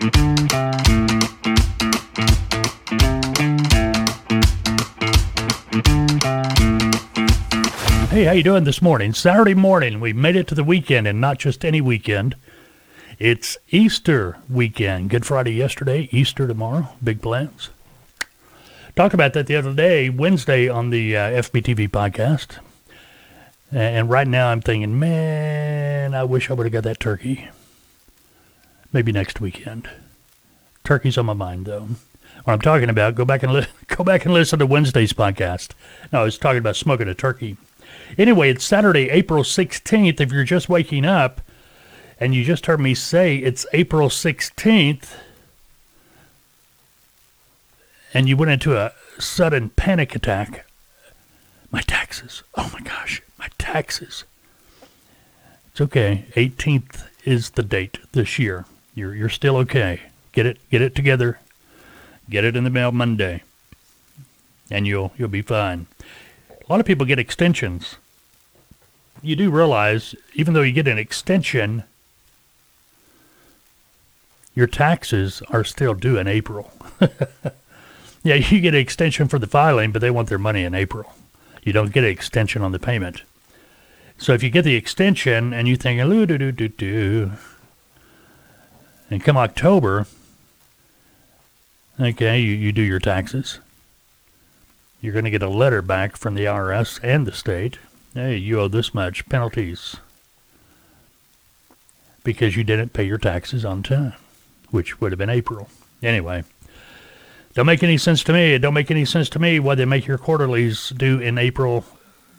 Hey, how you doing this morning? Saturday morning. We made it to the weekend and not just any weekend. It's Easter weekend. Good Friday yesterday, Easter tomorrow. Big plans. Talked about that the other day, Wednesday on the uh, FBTV podcast. And right now I'm thinking, man, I wish I would have got that turkey. Maybe next weekend. Turkey's on my mind though. What I'm talking about, go back and li- go back and listen to Wednesday's podcast. No, I was talking about smoking a turkey. Anyway, it's Saturday, April 16th. If you're just waking up and you just heard me say it's April 16th and you went into a sudden panic attack, my taxes. Oh my gosh, my taxes. It's okay. 18th is the date this year. You're you're still okay. Get it get it together. Get it in the mail Monday. And you'll you'll be fine. A lot of people get extensions. You do realize, even though you get an extension, your taxes are still due in April. yeah, you get an extension for the filing, but they want their money in April. You don't get an extension on the payment. So if you get the extension and you think, do do do do, and come October, okay, you, you do your taxes you're going to get a letter back from the IRS and the state. Hey, you owe this much penalties because you didn't pay your taxes on time, which would have been April. Anyway, don't make any sense to me. It don't make any sense to me why they make your quarterlies due in April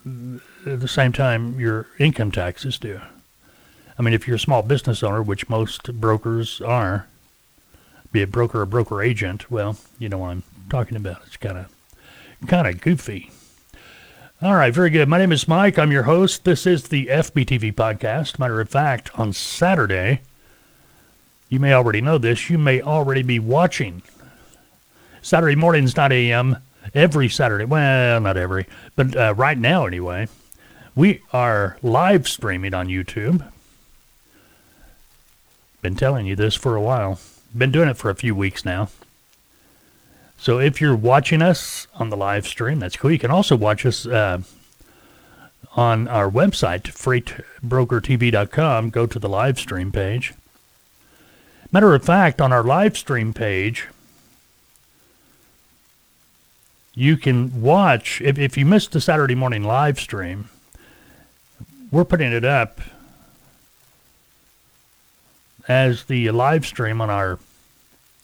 at the same time your income taxes do. I mean, if you're a small business owner, which most brokers are, be a broker or broker agent, well, you know what I'm talking about. It's kind of kind of goofy. All right, very good. My name is Mike. I'm your host. This is the FBTV podcast. Matter of fact, on Saturday, you may already know this, you may already be watching. Saturday mornings, 9 a.m., every Saturday. Well, not every, but uh, right now anyway. We are live streaming on YouTube. Been telling you this for a while. Been doing it for a few weeks now. So if you're watching us on the live stream, that's cool. You can also watch us uh, on our website, freightbrokertv.com. Go to the live stream page. Matter of fact, on our live stream page, you can watch, if, if you missed the Saturday morning live stream, we're putting it up as the live stream on our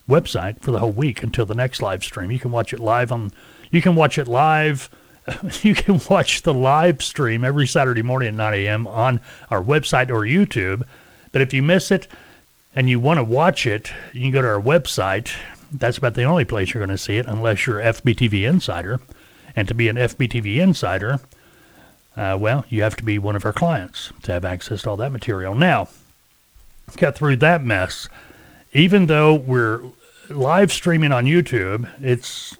website for the whole week until the next live stream. You can watch it live on. You can watch it live. You can watch the live stream every Saturday morning at 9 a.m. on our website or YouTube. But if you miss it and you want to watch it, you can go to our website. That's about the only place you're going to see it, unless you're FBTV Insider. And to be an FBTV Insider, uh, well, you have to be one of our clients to have access to all that material. Now, got through that mess. Even though we're live streaming on YouTube. It's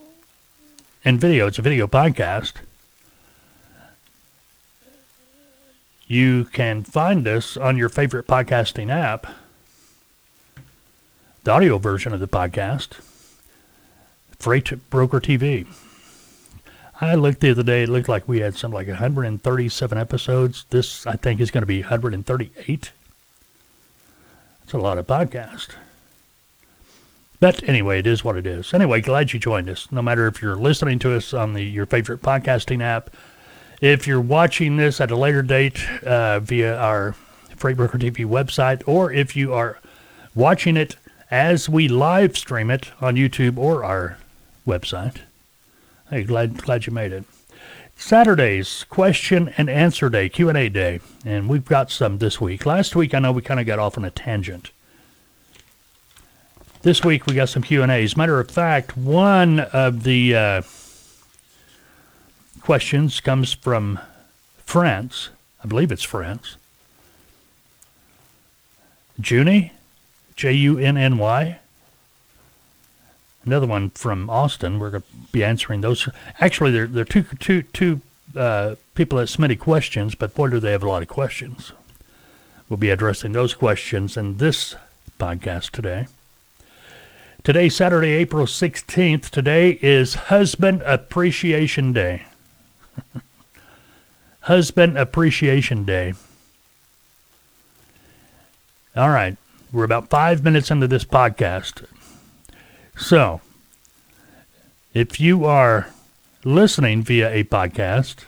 in video. It's a video podcast. You can find us on your favorite podcasting app. The audio version of the podcast, Freight Broker TV. I looked the other day. It looked like we had something like 137 episodes. This, I think, is going to be 138. That's a lot of podcasts. But anyway, it is what it is. Anyway, glad you joined us. No matter if you're listening to us on the your favorite podcasting app, if you're watching this at a later date uh, via our Freightbroker TV website, or if you are watching it as we live stream it on YouTube or our website, hey, glad glad you made it. Saturday's question and answer day, Q and A day, and we've got some this week. Last week, I know we kind of got off on a tangent this week we got some Q and A's. Matter of fact, one of the uh, questions comes from France. I believe it's France. Junie, J U N N Y. Another one from Austin. We're going to be answering those. Actually, there there are two two two uh, people that submitted questions, but boy, do they have a lot of questions. We'll be addressing those questions in this podcast today. Today, Saturday, April 16th. Today is Husband Appreciation Day. Husband Appreciation Day. All right. We're about five minutes into this podcast. So, if you are listening via a podcast,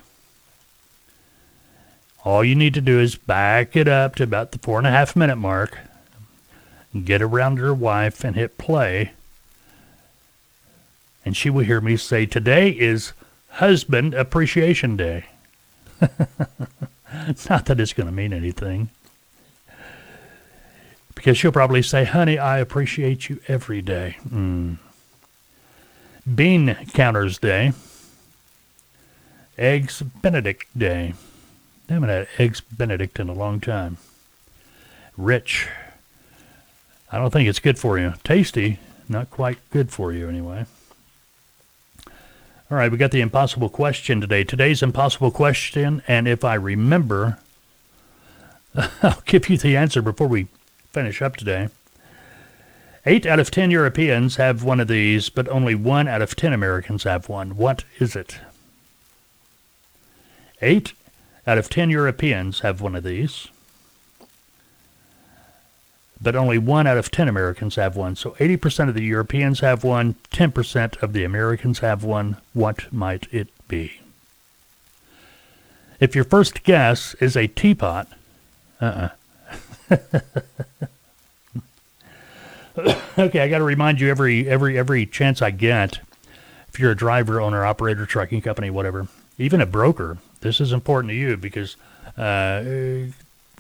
all you need to do is back it up to about the four and a half minute mark, get around your wife, and hit play. And she will hear me say, Today is Husband Appreciation Day. Not that it's going to mean anything. Because she'll probably say, Honey, I appreciate you every day. Mm. Bean Counters Day. Eggs Benedict Day. I haven't had Eggs Benedict in a long time. Rich. I don't think it's good for you. Tasty, not quite good for you anyway. All right, we got the impossible question today. Today's impossible question, and if I remember, I'll give you the answer before we finish up today. Eight out of ten Europeans have one of these, but only one out of ten Americans have one. What is it? Eight out of 10 Europeans have one of these, but only 1 out of 10 Americans have one. So 80% of the Europeans have one, 10% of the Americans have one. What might it be? If your first guess is a teapot, uh-uh. okay, I got to remind you every every every chance I get. If you're a driver, owner, operator, trucking company, whatever, even a broker, this is important to you because uh,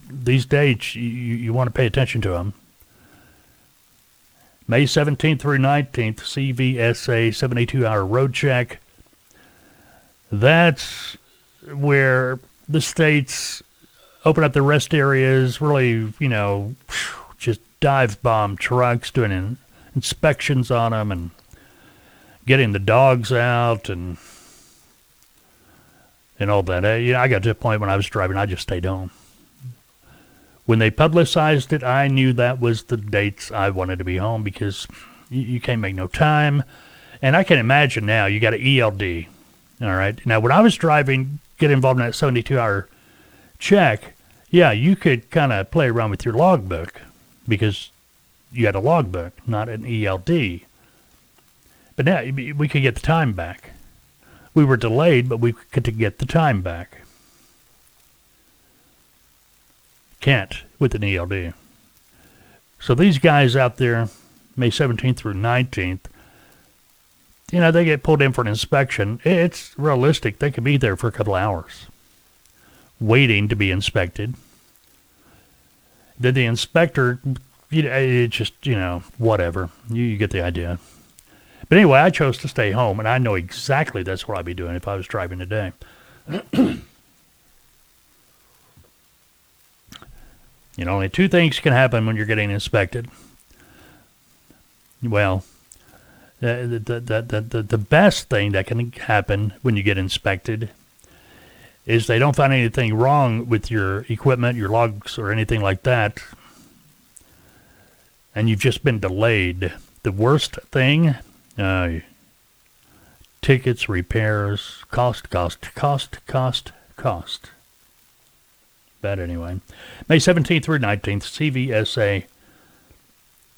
these dates you, you want to pay attention to them. May 17th through 19th, CVSA 72 hour road check. That's where the states open up the rest areas, really, you know, just dive bomb trucks, doing in, inspections on them and getting the dogs out and and all that. Uh, you know, I got to a point when I was driving, I just stayed home. When they publicized it, I knew that was the dates I wanted to be home because you, you can't make no time. And I can imagine now you got an ELD. All right. Now, when I was driving, get involved in that 72 hour check, yeah, you could kind of play around with your logbook because you had a logbook, not an ELD. But now we could get the time back. We were delayed, but we could get the time back. Can't with an ELD. So these guys out there, May 17th through 19th, you know, they get pulled in for an inspection. It's realistic. They could be there for a couple hours waiting to be inspected. Then the inspector, you know, it just, you know, whatever. You, you get the idea. But anyway, I chose to stay home, and I know exactly that's what I'd be doing if I was driving today. you know, only two things can happen when you're getting inspected. Well, the, the, the, the, the best thing that can happen when you get inspected is they don't find anything wrong with your equipment, your logs, or anything like that, and you've just been delayed. The worst thing uh, tickets, repairs, cost, cost, cost, cost, cost. But anyway, May 17th through 19th, CVSA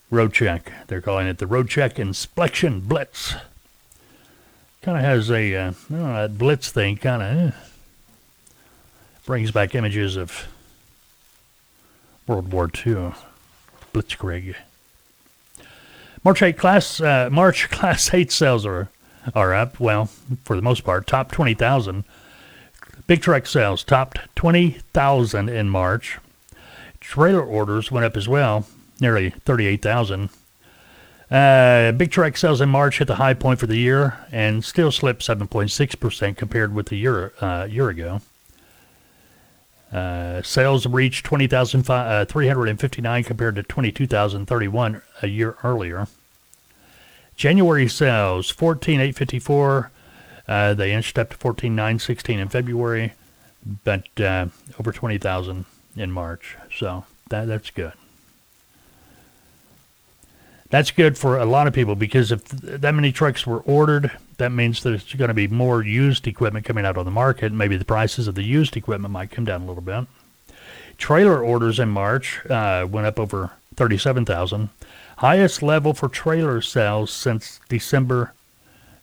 Road Check. They're calling it the Road Check Inspection Blitz. Kind of has a, uh, know, that blitz thing kind of eh, brings back images of World War II. Blitzkrieg. March 8 class uh, March class 8 sales are are up. Well, for the most part, top 20,000. Big truck sales topped 20,000 in March. Trailer orders went up as well, nearly 38,000. Uh, big truck sales in March hit the high point for the year and still slipped 7.6% compared with a year uh, year ago. Uh, sales reached 20,359 uh, compared to 22,031 a year earlier. January sales 14,854. Uh, they inched up to 14,916 in February, but uh, over 20,000 in March. So that that's good. That's good for a lot of people because if that many trucks were ordered, that means there's going to be more used equipment coming out on the market. Maybe the prices of the used equipment might come down a little bit. Trailer orders in March uh, went up over 37,000, highest level for trailer sales since December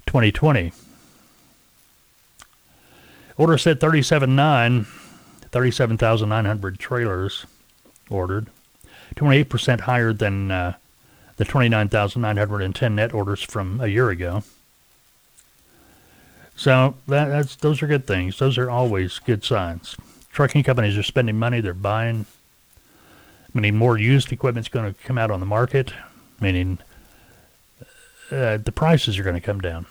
2020. Order said 37.9, 37,900 trailers ordered, 28% higher than uh, the 29,910 net orders from a year ago. So that, that's those are good things. Those are always good signs. Trucking companies are spending money. They're buying. Meaning more used equipment is going to come out on the market. Meaning uh, the prices are going to come down.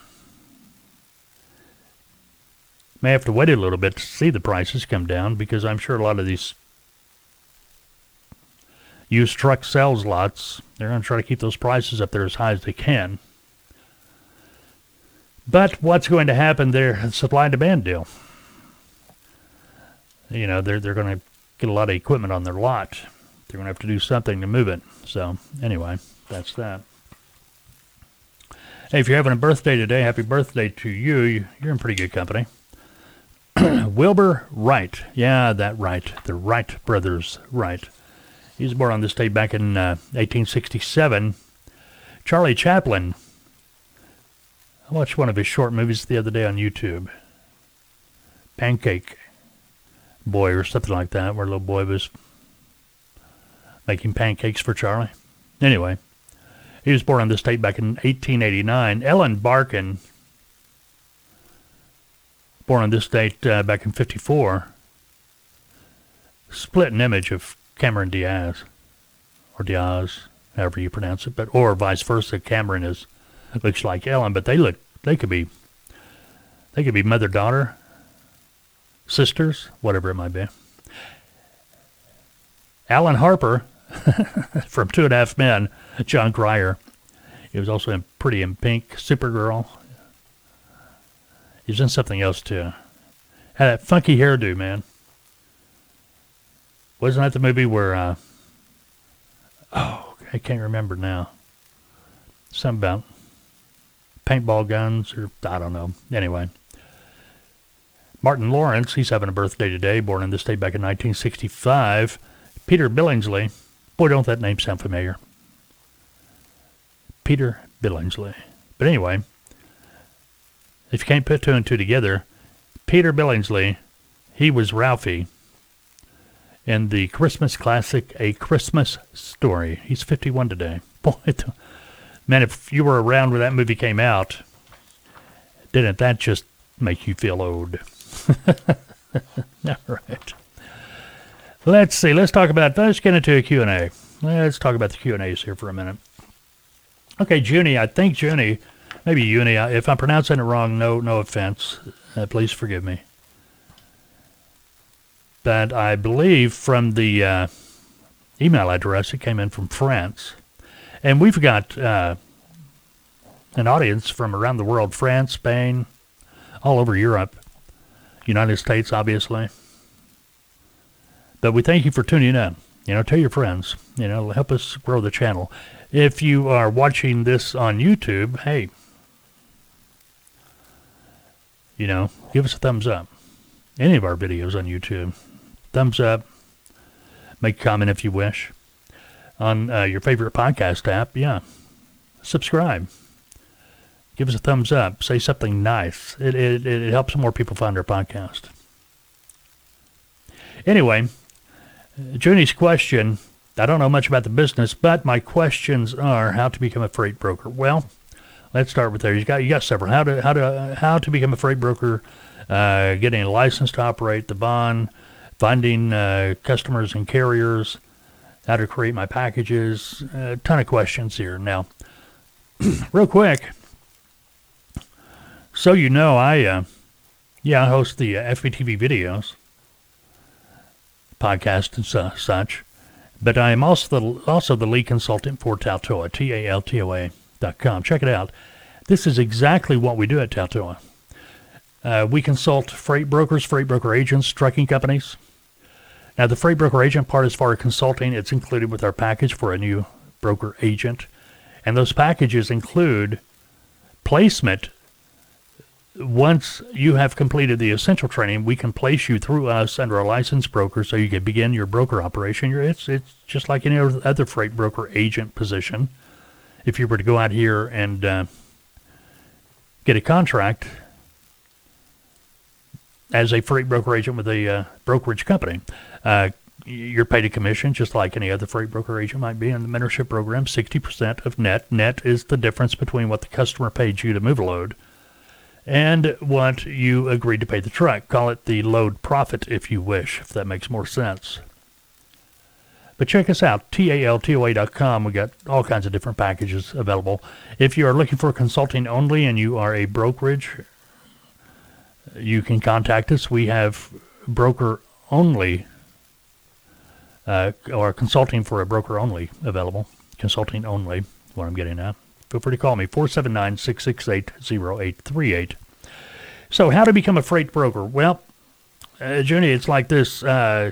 May have to wait a little bit to see the prices come down because I'm sure a lot of these used truck sales lots, they're going to try to keep those prices up there as high as they can. But what's going to happen there? Supply and demand deal. You know, they're they're going to get a lot of equipment on their lot. They're going to have to do something to move it. So anyway, that's that. Hey, if you're having a birthday today, happy birthday to you. You're in pretty good company. Wilbur Wright. Yeah, that Wright. The Wright brothers Wright. He was born on this date back in uh, 1867. Charlie Chaplin. I watched one of his short movies the other day on YouTube. Pancake Boy or something like that, where a little boy was making pancakes for Charlie. Anyway, he was born on this date back in 1889. Ellen Barkin born on this date uh, back in 54, split an image of Cameron Diaz, or Diaz, however you pronounce it, but or vice versa. Cameron is looks like Ellen, but they look they could be they could be mother daughter, sisters, whatever it might be. Alan Harper from Two and a Half Men, Jon Cryer. He was also in Pretty in Pink, Supergirl, He's in something else too. Had that funky hairdo, man. Wasn't that the movie where? Uh, oh, I can't remember now. Something about paintball guns, or I don't know. Anyway, Martin Lawrence, he's having a birthday today, born in this state back in 1965. Peter Billingsley, boy, don't that name sound familiar. Peter Billingsley. But anyway, if you can't put two and two together, Peter Billingsley, he was Ralphie in the Christmas classic A Christmas Story. He's 51 today. Boy, man, if you were around when that movie came out, didn't that just make you feel old? All right. Let's see. Let's talk about. Let's get into a Q and A. Let's talk about the Q and A's here for a minute. Okay, Junie. I think Junie maybe Uni. If I'm pronouncing it wrong, no, no offense. Uh, please forgive me. But I believe from the uh, email address, it came in from France, and we've got uh, an audience from around the world: France, Spain, all over Europe, United States, obviously. But we thank you for tuning in. You know, tell your friends. You know, help us grow the channel. If you are watching this on YouTube, hey, you know, give us a thumbs up. Any of our videos on YouTube, thumbs up. Make a comment if you wish. On uh, your favorite podcast app, yeah, subscribe. Give us a thumbs up. Say something nice. It, it, it helps more people find our podcast. Anyway, Junie's question I don't know much about the business, but my questions are how to become a freight broker. Well, Let's start with there. You got you got several. How to how to how to become a freight broker, uh, getting a license to operate the bond, finding uh, customers and carriers, how to create my packages. A ton of questions here. Now, real quick, so you know, I uh, yeah I host the uh, FBTV videos, podcast and su- such, but I am also the also the lead consultant for Taltoa, T A L T O A dot com. Check it out. This is exactly what we do at Taltoa. Uh, we consult freight brokers, freight broker agents, trucking companies. Now, the freight broker agent part, as far as consulting, it's included with our package for a new broker agent. And those packages include placement. Once you have completed the essential training, we can place you through us under a licensed broker so you can begin your broker operation. It's, it's just like any other freight broker agent position. If you were to go out here and uh, get a contract as a freight broker agent with a uh, brokerage company, uh, you're paid a commission just like any other freight broker agent might be in the mentorship program. 60% of net net is the difference between what the customer paid you to move a load and what you agreed to pay the truck. Call it the load profit if you wish if that makes more sense. But check us out taltoa.com we got all kinds of different packages available. If you are looking for consulting only and you are a brokerage you can contact us. We have broker only uh, or consulting for a broker only available. Consulting only, what I'm getting at. Feel free to call me, 479 668 0838. So, how to become a freight broker? Well, uh, it's like this. Uh,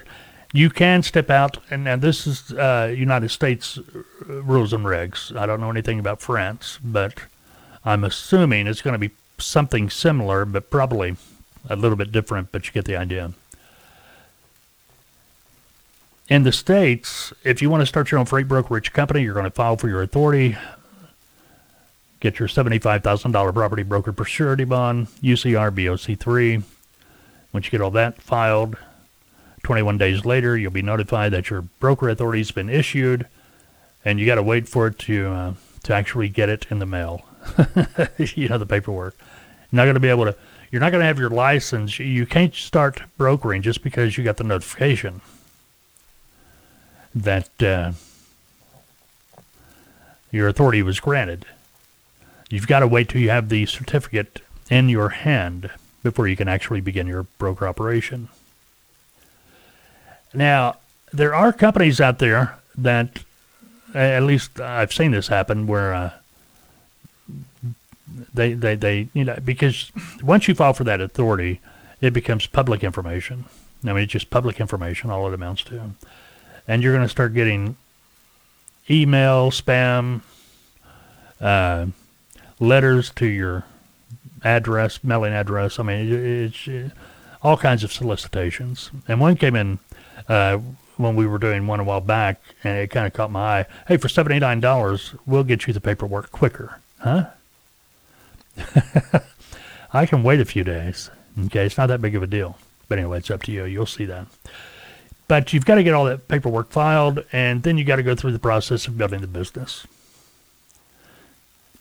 you can step out, and, and this is uh, United States rules and regs. I don't know anything about France, but I'm assuming it's going to be something similar, but probably a little bit different, but you get the idea in the States, if you want to start your own freight brokerage company, you're going to file for your authority, get your $75,000 property broker per surety bond, UCR BOC3. Once you get all that filed, 21 days later, you'll be notified that your broker authority has been issued, and you got to wait for it to uh, to actually get it in the mail. you know the paperwork. You're not going to be able to. You're not going to have your license. You can't start brokering just because you got the notification that uh, your authority was granted. You've got to wait till you have the certificate in your hand before you can actually begin your broker operation. Now, there are companies out there that, at least I've seen this happen, where uh, they, they, they, you know, because once you file for that authority, it becomes public information. I mean, it's just public information, all it amounts to and you're going to start getting email, spam, uh, letters to your address, mailing address. I mean, it's it, all kinds of solicitations. And one came in uh, when we were doing one a while back, and it kind of caught my eye. Hey, for seventy nine dollars, we'll get you the paperwork quicker, huh? I can wait a few days. Okay, it's not that big of a deal. But anyway, it's up to you. You'll see that. But you've got to get all that paperwork filed, and then you got to go through the process of building the business.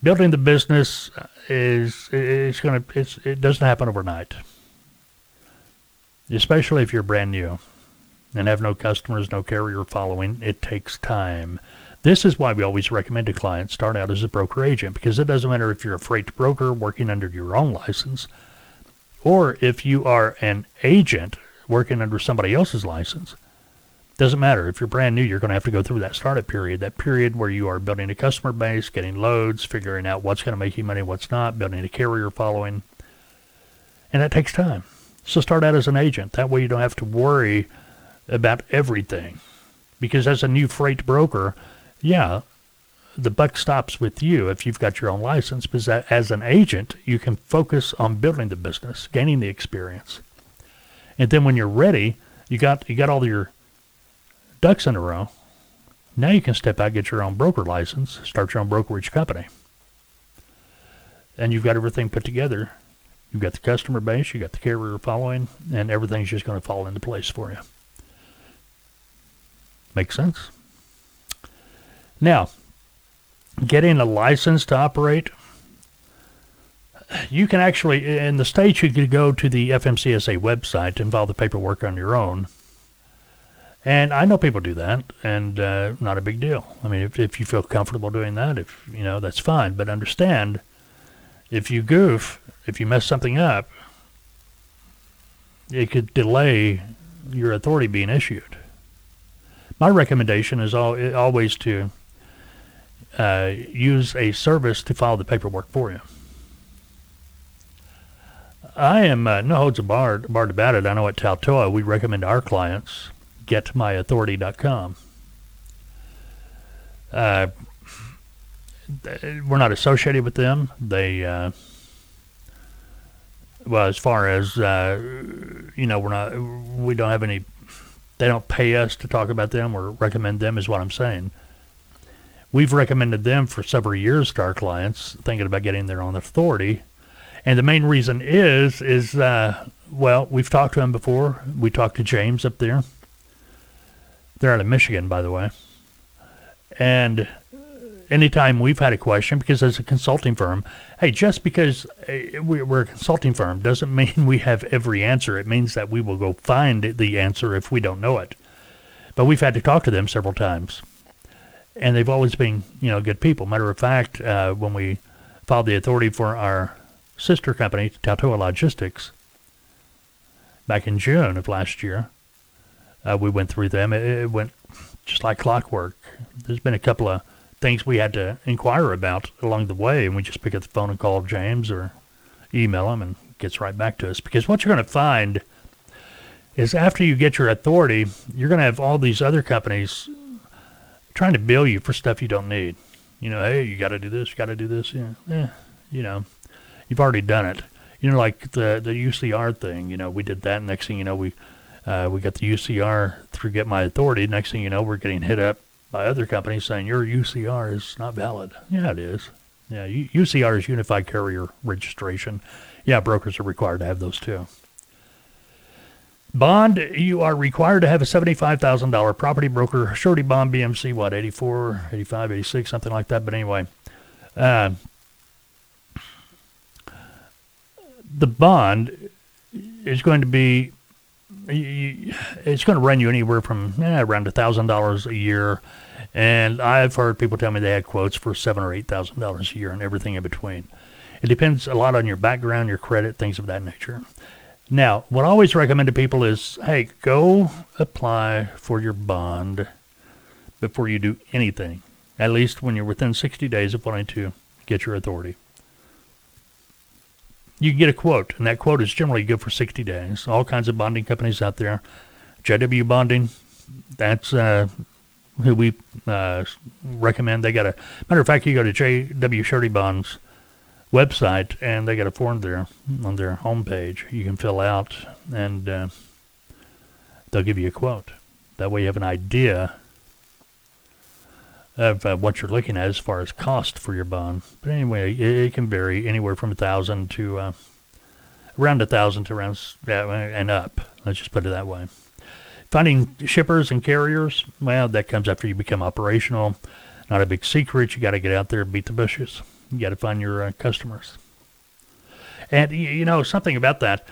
Building the business uh, is is going to it's it doesn't happen overnight. Especially if you're brand new and have no customers, no carrier following, it takes time. This is why we always recommend to clients start out as a broker agent because it doesn't matter if you're a freight broker working under your own license or if you are an agent working under somebody else's license. Doesn't matter. If you're brand new, you're going to have to go through that startup period, that period where you are building a customer base, getting loads, figuring out what's going to make you money, what's not, building a carrier following. And that takes time. So start out as an agent. That way you don't have to worry about everything. Because as a new freight broker, yeah, the buck stops with you if you've got your own license. Because as an agent, you can focus on building the business, gaining the experience. And then when you're ready, you got you got all your ducks in a row. Now you can step out, get your own broker license, start your own brokerage company. And you've got everything put together. You've got the customer base, you've got the carrier following, and everything's just going to fall into place for you. Make sense? Now, getting a license to operate you can actually, in the States, you could go to the FMCSA website and file the paperwork on your own. And I know people do that, and uh, not a big deal. I mean, if, if you feel comfortable doing that, if you know, that's fine. But understand, if you goof, if you mess something up, it could delay your authority being issued. My recommendation is al- always to uh, use a service to file the paperwork for you. I am uh, no holds barred, barred about it. I know at Taltoa we recommend our clients getmyauthority.com. Uh, we're not associated with them. They, uh, well, as far as uh, you know, we're not. We don't have any. They don't pay us to talk about them or recommend them. Is what I'm saying. We've recommended them for several years to our clients, thinking about getting their own authority. And the main reason is, is uh, well, we've talked to them before. We talked to James up there. They're out of Michigan, by the way. And anytime we've had a question, because as a consulting firm, hey, just because uh, we're a consulting firm doesn't mean we have every answer. It means that we will go find the answer if we don't know it. But we've had to talk to them several times, and they've always been, you know, good people. Matter of fact, uh, when we filed the authority for our sister company, to Taltoa Logistics, back in June of last year, uh, we went through them. It, it went just like clockwork. There's been a couple of things we had to inquire about along the way, and we just pick up the phone and call James or email him, and gets right back to us. Because what you're going to find is after you get your authority, you're going to have all these other companies trying to bill you for stuff you don't need. You know, hey, you got to do this, you got to do this. Yeah, yeah, you know, you've already done it. You know, like the the UCR thing. You know, we did that. Next thing you know, we uh, we got the UCR through Get My Authority. Next thing you know, we're getting hit up by other companies saying your UCR is not valid. Yeah, it is. Yeah, UCR is Unified Carrier Registration. Yeah, brokers are required to have those too. Bond, you are required to have a $75,000 property broker surety bond BMC, what, 84, 85, 86, something like that. But anyway, uh, the bond is going to be it's going to run you anywhere from eh, around a thousand dollars a year, and I've heard people tell me they had quotes for seven or eight thousand dollars a year and everything in between. It depends a lot on your background, your credit, things of that nature. Now, what I always recommend to people is, hey, go apply for your bond before you do anything. At least when you're within 60 days of wanting to get your authority you get a quote, and that quote is generally good for 60 days. All kinds of bonding companies out there. JW Bonding, that's uh, who we uh, recommend. They got a matter of fact, you go to JW Surety Bonds website, and they got a form there on their homepage you can fill out, and uh, they'll give you a quote. That way, you have an idea of uh, what you're looking at as far as cost for your bond. But anyway, it, it can vary anywhere from a thousand to uh, around a thousand to around yeah, and up. Let's just put it that way. Finding shippers and carriers, well, that comes after you become operational. Not a big secret. You got to get out there and beat the bushes. You got to find your uh, customers. And you know something about that.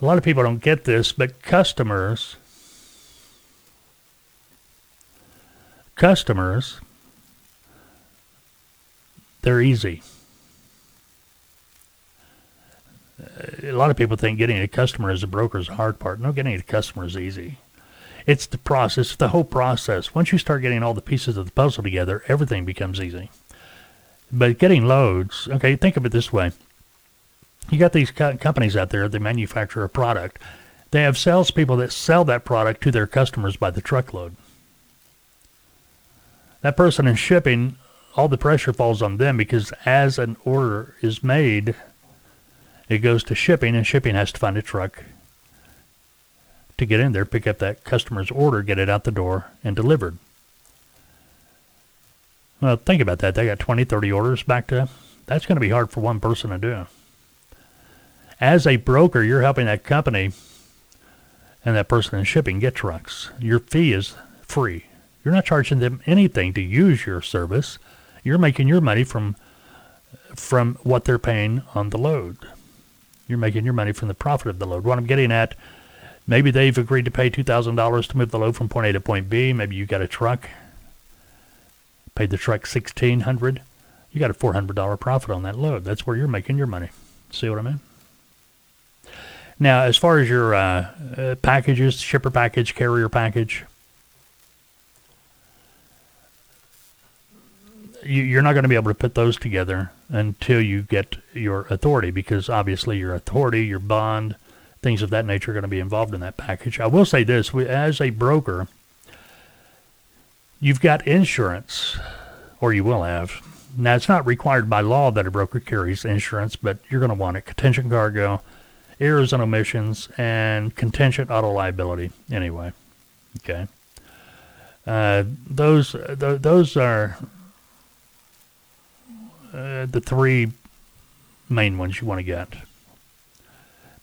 A lot of people don't get this, but customers, customers they're easy. A lot of people think getting a customer as a broker is the hard part. No, getting a customer is easy. It's the process, the whole process. Once you start getting all the pieces of the puzzle together, everything becomes easy. But getting loads, okay, think of it this way. You got these co- companies out there, that manufacture a product. They have salespeople that sell that product to their customers by the truckload. That person in shipping all the pressure falls on them because as an order is made, it goes to shipping, and shipping has to find a truck to get in there, pick up that customer's order, get it out the door, and delivered. Well, think about that. They got 20, 30 orders backed up. That's going to be hard for one person to do. As a broker, you're helping that company and that person in shipping get trucks. Your fee is free. You're not charging them anything to use your service. You're making your money from from what they're paying on the load. You're making your money from the profit of the load. What I'm getting at, maybe they've agreed to pay two thousand dollars to move the load from point A to point B. Maybe you got a truck, paid the truck sixteen hundred. You got a four hundred dollar profit on that load. That's where you're making your money. See what I mean? Now, as far as your uh, uh, packages, shipper package, carrier package, you, are not going to be able to put those together until you get your authority, because obviously your authority, your bond, things of that nature are going to be involved in that package. I will say this: we, as a broker, you've got insurance. or you will have. Now, it's not required by law that a broker carries insurance, but you're going to want it. Contingent cargo, errors and omissions, and contingent auto liability. Anyway, okay. Uh, those th- those are uh, the three main ones you want to get.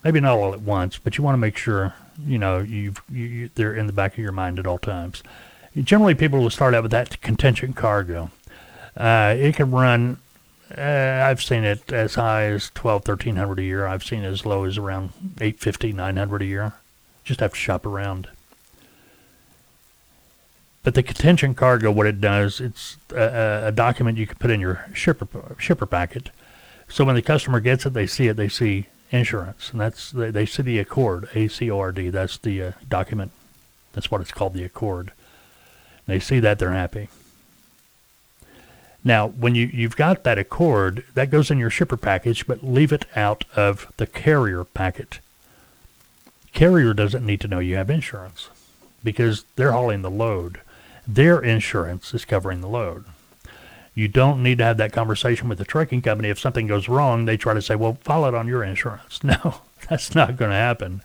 Maybe not all at once, but you want to make sure you know you've you, they're in the back of your mind at all times. Generally, people will start out with that contingent cargo. Uh, it can run. Uh, I've seen it as high as twelve, thirteen hundred a year. I've seen it as low as around eight fifty, nine hundred a year. Just have to shop around. But the contingent cargo, what it does, it's a, a document you can put in your shipper shipper packet. So when the customer gets it, they see it. They see insurance, and that's they, they see the ACORD, A C O R D. That's the uh, document. That's what it's called, the ACORD. They see that they're happy. Now, when you, you've got that ACORD, that goes in your shipper package, but leave it out of the carrier packet. Carrier doesn't need to know you have insurance because they're hauling the load. Their insurance is covering the load. You don't need to have that conversation with the trucking company. If something goes wrong, they try to say, well, file it on your insurance. No, that's not going to happen.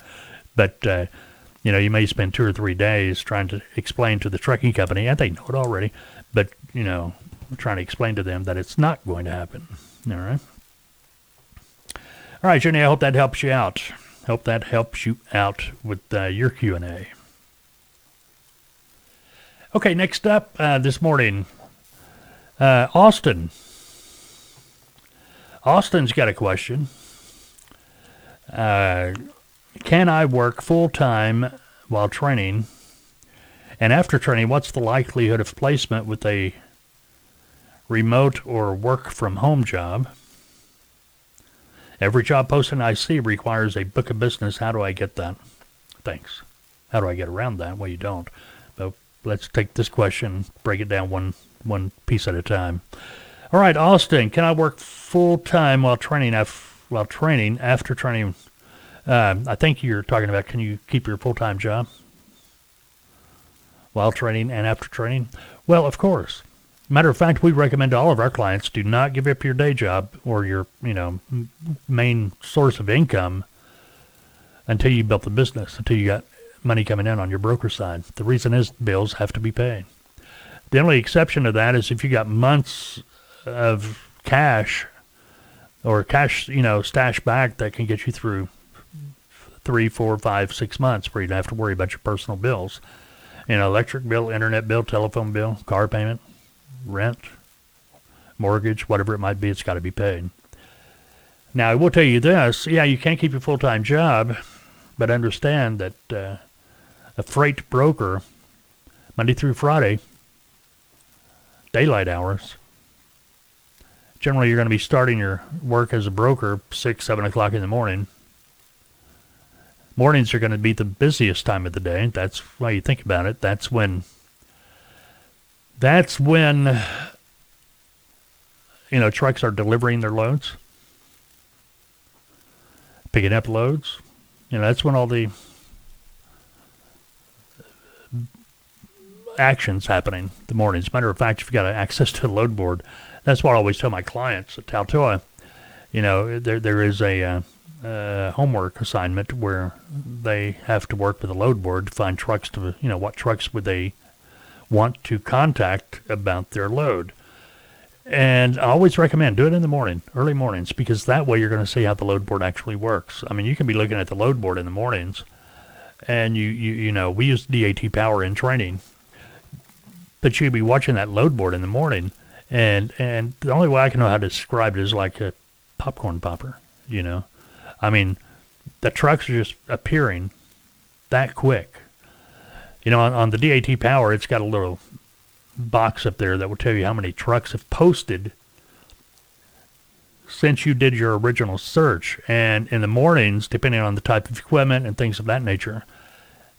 But, uh, you know, you may spend two or three days trying to explain to the trucking company, and they know it already, but, you know, trying to explain to them that it's not going to happen. All right. All right, Jenny, I hope that helps you out. Hope that helps you out with uh, your Q&A. Okay, next up uh, this morning, uh, Austin. Austin's got a question. Uh, can I work full time while training? And after training, what's the likelihood of placement with a remote or work from home job? Every job posting I see requires a book of business. How do I get that? Thanks. How do I get around that? Well, you don't let's take this question, break it down one one piece at a time. All right, Austin, can I work full time while training? While training after training, uh, I think you're talking about can you keep your full time job while training and after training? Well, of course. Matter of fact, we recommend to all of our clients do not give up your day job or your you know main source of income until you built the business, until you got money coming in on your broker side. The reason is bills have to be paid. The only exception to that is if you got months of cash or cash, you know, stash back that can get you through three, four, five, six months where you don't have to worry about your personal bills. You know, electric bill, internet bill, telephone bill, car payment, rent, mortgage, whatever it might be, it's got to be paid. Now, I will tell you this yeah, you can't keep your full time job, but understand that uh, freight broker, Monday through Friday, daylight hours. Generally, you're going to be starting your work as a broker six, seven o'clock in the morning. Mornings are going to be the busiest time of the day. That's why you think about it. That's when. That's when. You know, trucks are delivering their loads, picking up loads. You know, that's when all the actions happening the mornings. Matter of fact, if you've got access to the load board, that's what I always tell my clients at Taltoa. You know, there there is a uh, uh, homework assignment where they have to work with a load board to find trucks to, you know, what trucks would they want to contact about their load. And I always recommend do it in the morning, early mornings, because that way you're going to see how the load board actually works. I mean, you can be looking at the load board in the mornings, and you you you know we use DAT power in training, but you'd be watching that load board in the morning, and and the only way I can know how to describe it is like a popcorn popper. You know, I mean, the trucks are just appearing that quick. You know, on, on the DAT power, it's got a little box up there that will tell you how many trucks have posted since you did your original search. And in the mornings, depending on the type of equipment and things of that nature,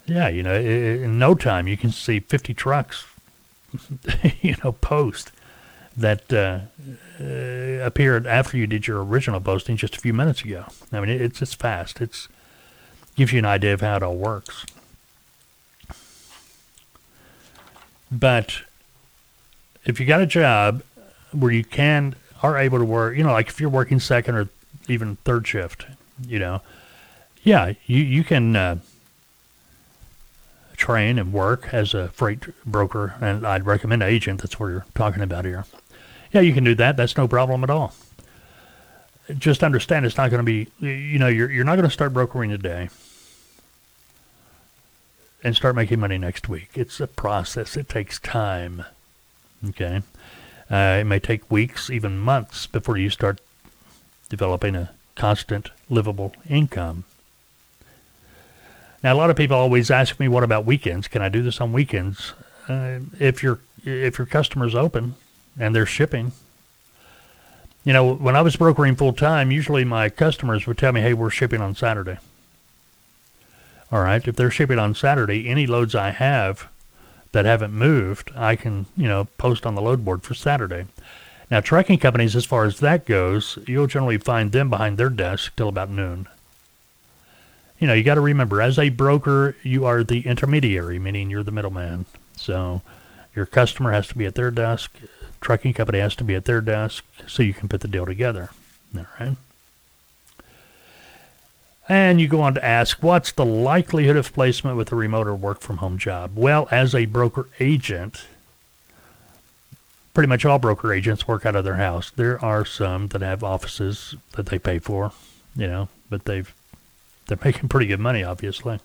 yeah, you know, in no time you can see 50 trucks you know, post that uh, uh, appeared after you did your original posting just a few minutes ago. I mean, it's it's fast. It's gives you an idea of how it all works. But if you got a job where you can are able to work, you know, like if you're working second or even third shift, you know, yeah, you you can uh, train and work as a freight broker, and I'd recommend agent. That's what you're talking about here. Yeah, you can do that. That's no problem at all. Just understand it's not going to be, you know, you're you're not going to start brokering today and start making money next week. It's a process. It takes time. Okay. Uh, it may take weeks, even months, before you start developing a constant, livable income. Now, a lot of people always ask me, "What about weekends? Can I do this on weekends?" Uh, if your if your customer's open and they're shipping, you know, when I was brokering full time, usually my customers would tell me, "Hey, we're shipping on Saturday." All right, if they're shipping on Saturday, any loads I have that haven't moved, I can, you know, post on the load board for Saturday. Now, trucking companies, as far as that goes, you'll generally find them behind their desk till about noon. You know, you got to remember, as a broker, you are the intermediary, meaning you're the middleman. So your customer has to be at their desk, trucking company has to be at their desk, so you can put the deal together. All right. And you go on to ask, what's the likelihood of placement with a remote or work from home job? Well, as a broker agent, pretty much all broker agents work out of their house. There are some that have offices that they pay for, you know, but they've they're making pretty good money, obviously.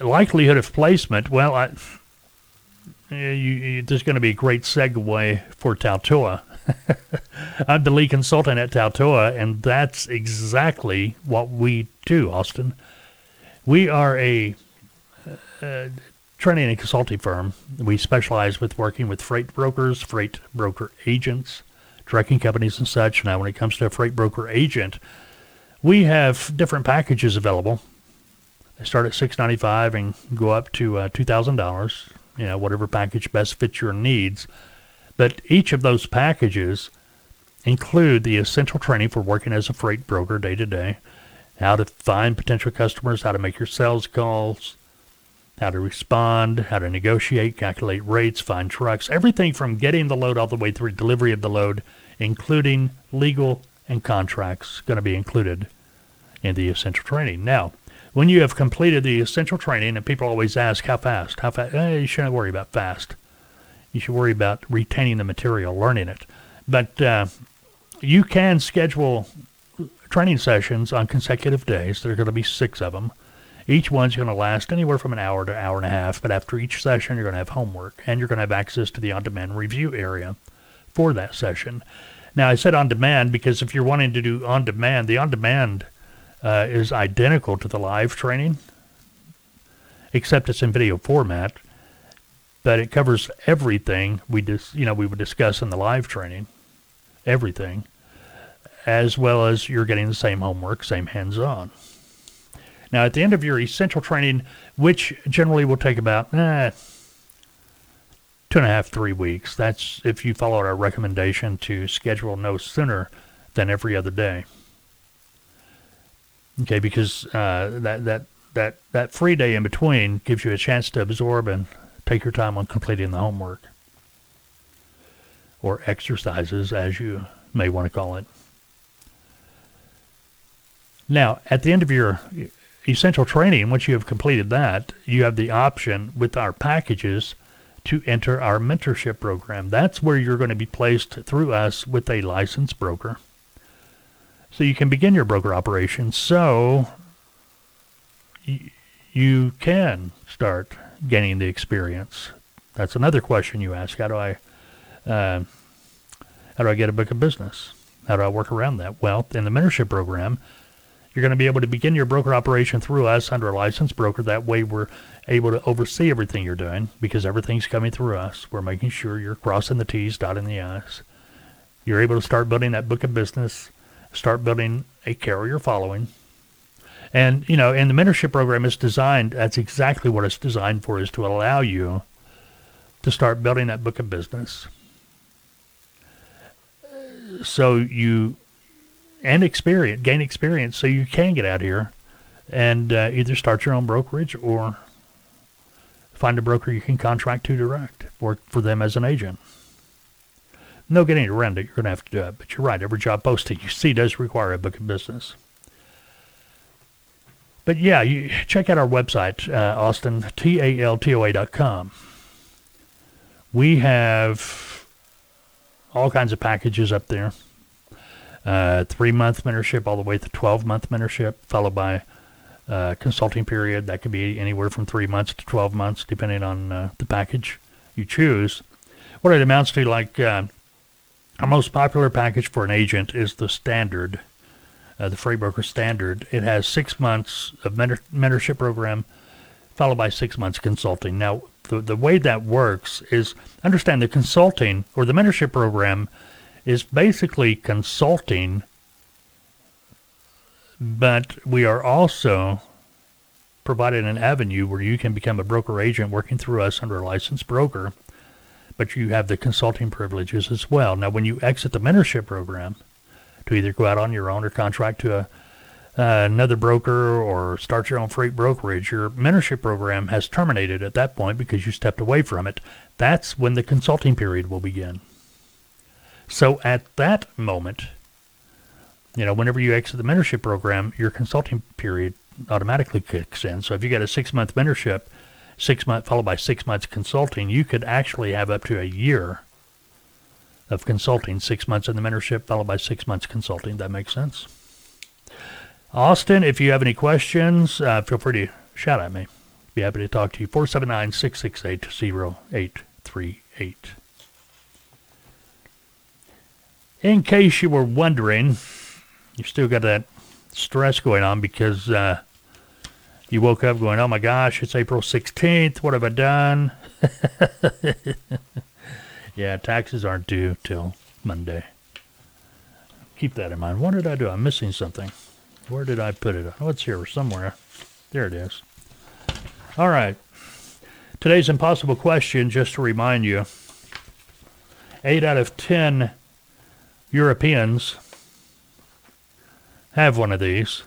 Likelihood of placement, well, I, you, you, there's going to be a great segue for Taltoa. I'm the lead consultant at Taltoa, and that's exactly what we do, Austin. We are a uh, training and consulting firm. We specialize with working with freight brokers, freight broker agents, trucking companies, and such. Now, when it comes to a freight broker agent, we have different packages available. They start at six ninety five and go up to uh, two thousand dollars. You know, whatever package best fits your needs. But each of those packages include the essential training for working as a freight broker day to day, how to find potential customers, how to make your sales calls, how to respond, how to negotiate, calculate rates, find trucks, everything from getting the load all the way through delivery of the load, including legal and contracts, going to be included in the essential training. Now, when you have completed the essential training, and people always ask, how fast? How fast? Eh, you shouldn't worry about fast. You should worry about retaining the material, learning it. But uh, you can schedule training sessions on consecutive days. There are going to be six of them. Each one's going to last anywhere from an hour to an hour and a half. But after each session, you're going to have homework, and you're going to have access to the on-demand review area for that session. Now, I said on demand because if you're wanting to do on demand, the on demand uh, is identical to the live training, except it's in video format but it covers everything we dis, you know we would discuss in the live training, everything, as well as you're getting the same homework, same hands-on. Now, at the end of your essential training, which generally will take about eh, two and a half, three weeks. That's if you followed our recommendation to schedule no sooner than every other day. Okay, because uh, that that that that free day in between gives you a chance to absorb and Take your time on completing the homework or exercises, as you may want to call it. Now, at the end of your essential training, once you have completed that, you have the option with our packages to enter our mentorship program. That's where you're going to be placed through us with a licensed broker. So you can begin your broker operation so you can start gaining the experience? That's another question you ask. How do I, uh, how do I get a book of business? How do I work around that? Well, in the mentorship program, you're going to be able to begin your broker operation through us under a licensed broker. That way, we're able to oversee everything you're doing because everything's coming through us. We're making sure you're crossing the T's, dotting the I's. You're able to start building that book of business, start building a carrier following, and, you know, and the mentorship program is designed, that's exactly what it's designed for, is to allow you to start building that book of business. So you, and experience, gain experience so you can get out here and uh, either start your own brokerage or find a broker you can contract to direct. Work for them as an agent. No getting around it. You're going to have to do it. But you're right. Every job posting you see does require a book of business. But yeah, you check out our website, uh, Austin, dot com. We have all kinds of packages up there. Uh, three month mentorship all the way to 12 month mentorship, followed by uh, consulting period. That could be anywhere from three months to 12 months, depending on uh, the package you choose. What it amounts to, like uh, our most popular package for an agent is the standard, uh, the Freight Broker Standard. It has six months of mentor- mentorship program, followed by six months consulting. Now, the, the way that works is understand the consulting or the mentorship program is basically consulting, but we are also providing an avenue where you can become a broker agent working through us under a licensed broker, but you have the consulting privileges as well. Now, when you exit the mentorship program to either go out on your own or contract to a uh, another broker or start your own freight brokerage, your mentorship program has terminated at that point because you stepped away from it. That's when the consulting period will begin. So at that moment, you know, whenever you exit the mentorship program, your consulting period automatically kicks in. So if you get a six month mentorship, six month followed by six months consulting, you could actually have up to a year of consulting, six months in the mentorship followed by six months consulting. That makes sense. Austin, if you have any questions, uh, feel free to shout at me. Be happy to talk to you. 479 668 0838. In case you were wondering, you've still got that stress going on because uh, you woke up going, oh my gosh, it's April 16th. What have I done? yeah, taxes aren't due till Monday. Keep that in mind. What did I do? I'm missing something. Where did I put it? Oh, it's here somewhere. There it is. All right. Today's impossible question, just to remind you, eight out of ten Europeans have one of these,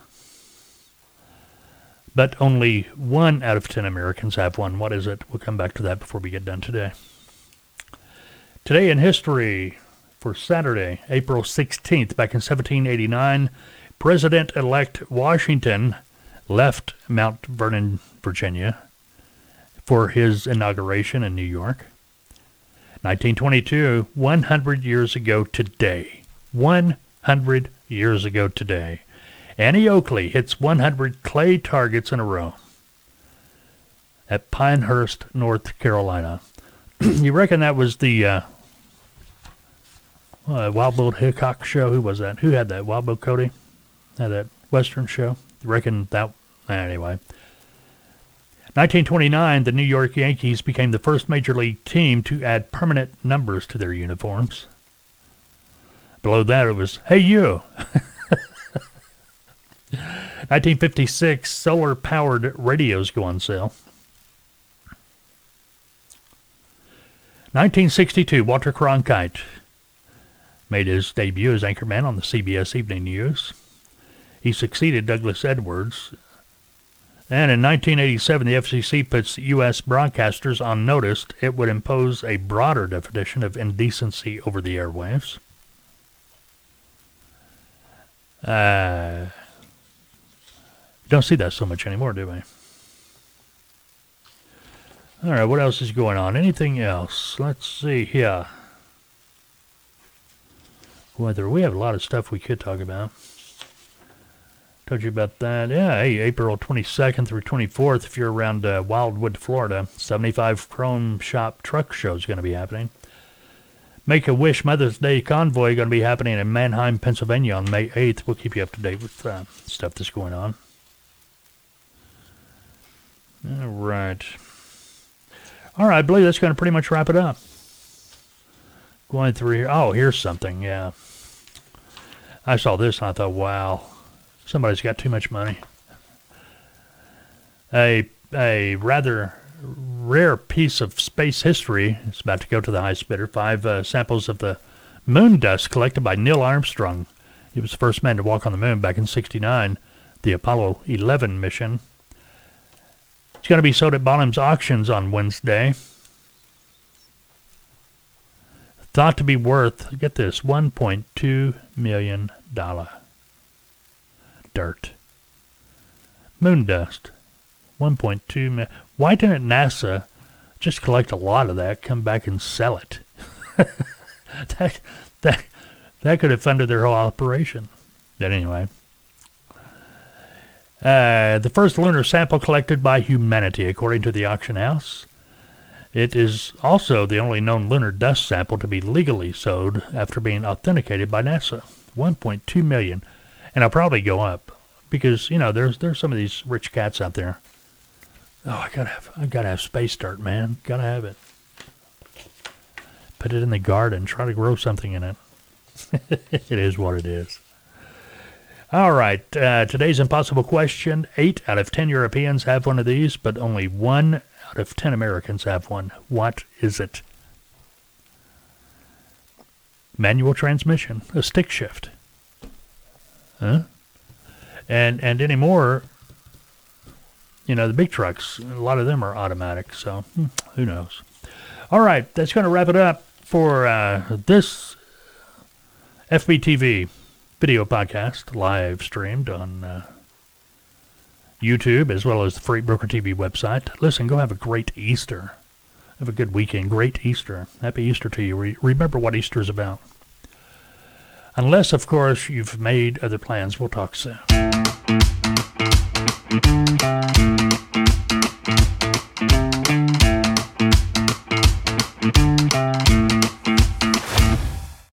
but only one out of ten Americans have one. What is it? We'll come back to that before we get done today. Today in history, for Saturday, April 16th, back in 1789, President elect Washington left Mount Vernon, Virginia, for his inauguration in New York. 1922, 100 years ago today. 100 years ago today. Annie Oakley hits 100 clay targets in a row at Pinehurst, North Carolina. you reckon that was the uh, uh, Wild Bill Hickok show? Who was that? Who had that? Wild Bill Cody? that Western show. Reckon that anyway. 1929, the New York Yankees became the first major league team to add permanent numbers to their uniforms. Below that, it was "Hey you." 1956, solar-powered radios go on sale. 1962, Walter Cronkite made his debut as anchorman on the CBS Evening News. He succeeded Douglas Edwards. And in 1987, the FCC puts U.S. broadcasters on notice it would impose a broader definition of indecency over the airwaves. Uh, don't see that so much anymore, do we? All right, what else is going on? Anything else? Let's see here. Weather. We have a lot of stuff we could talk about. Told you about that. Yeah, hey, April 22nd through 24th, if you're around uh, Wildwood, Florida, 75 Chrome Shop Truck Show is going to be happening. Make a Wish Mother's Day Convoy going to be happening in Manheim, Pennsylvania on May 8th. We'll keep you up to date with uh, stuff that's going on. All right. All right, I believe that's going to pretty much wrap it up. Going through here. Oh, here's something. Yeah. I saw this and I thought, wow. Somebody's got too much money. A a rather rare piece of space history is about to go to the highest bidder. Five uh, samples of the moon dust collected by Neil Armstrong. He was the first man to walk on the moon back in '69. The Apollo 11 mission. It's going to be sold at Bonhams Auctions on Wednesday. Thought to be worth, get this, $1.2 million. Dirt. Moon dust. 1.2 million. Why didn't NASA just collect a lot of that, come back and sell it? that, that, that could have funded their whole operation. But anyway. Uh, the first lunar sample collected by humanity, according to the auction house. It is also the only known lunar dust sample to be legally sold after being authenticated by NASA. 1.2 million, and I'll probably go up because you know there's there's some of these rich cats out there. Oh, I gotta have I gotta have space dirt, man. Gotta have it. Put it in the garden. Try to grow something in it. it is what it is. All right. Uh, today's impossible question. Eight out of ten Europeans have one of these, but only one out of ten Americans have one. What is it? Manual transmission, a stick shift. Huh? And and anymore, you know, the big trucks, a lot of them are automatic, so hmm, who knows. All right, that's going to wrap it up for uh, this FBTV video podcast live streamed on uh, YouTube as well as the Freight Broker TV website. Listen, go have a great Easter. Have a good weekend. Great Easter. Happy Easter to you. Re- remember what Easter is about. Unless, of course, you've made other plans. We'll talk soon.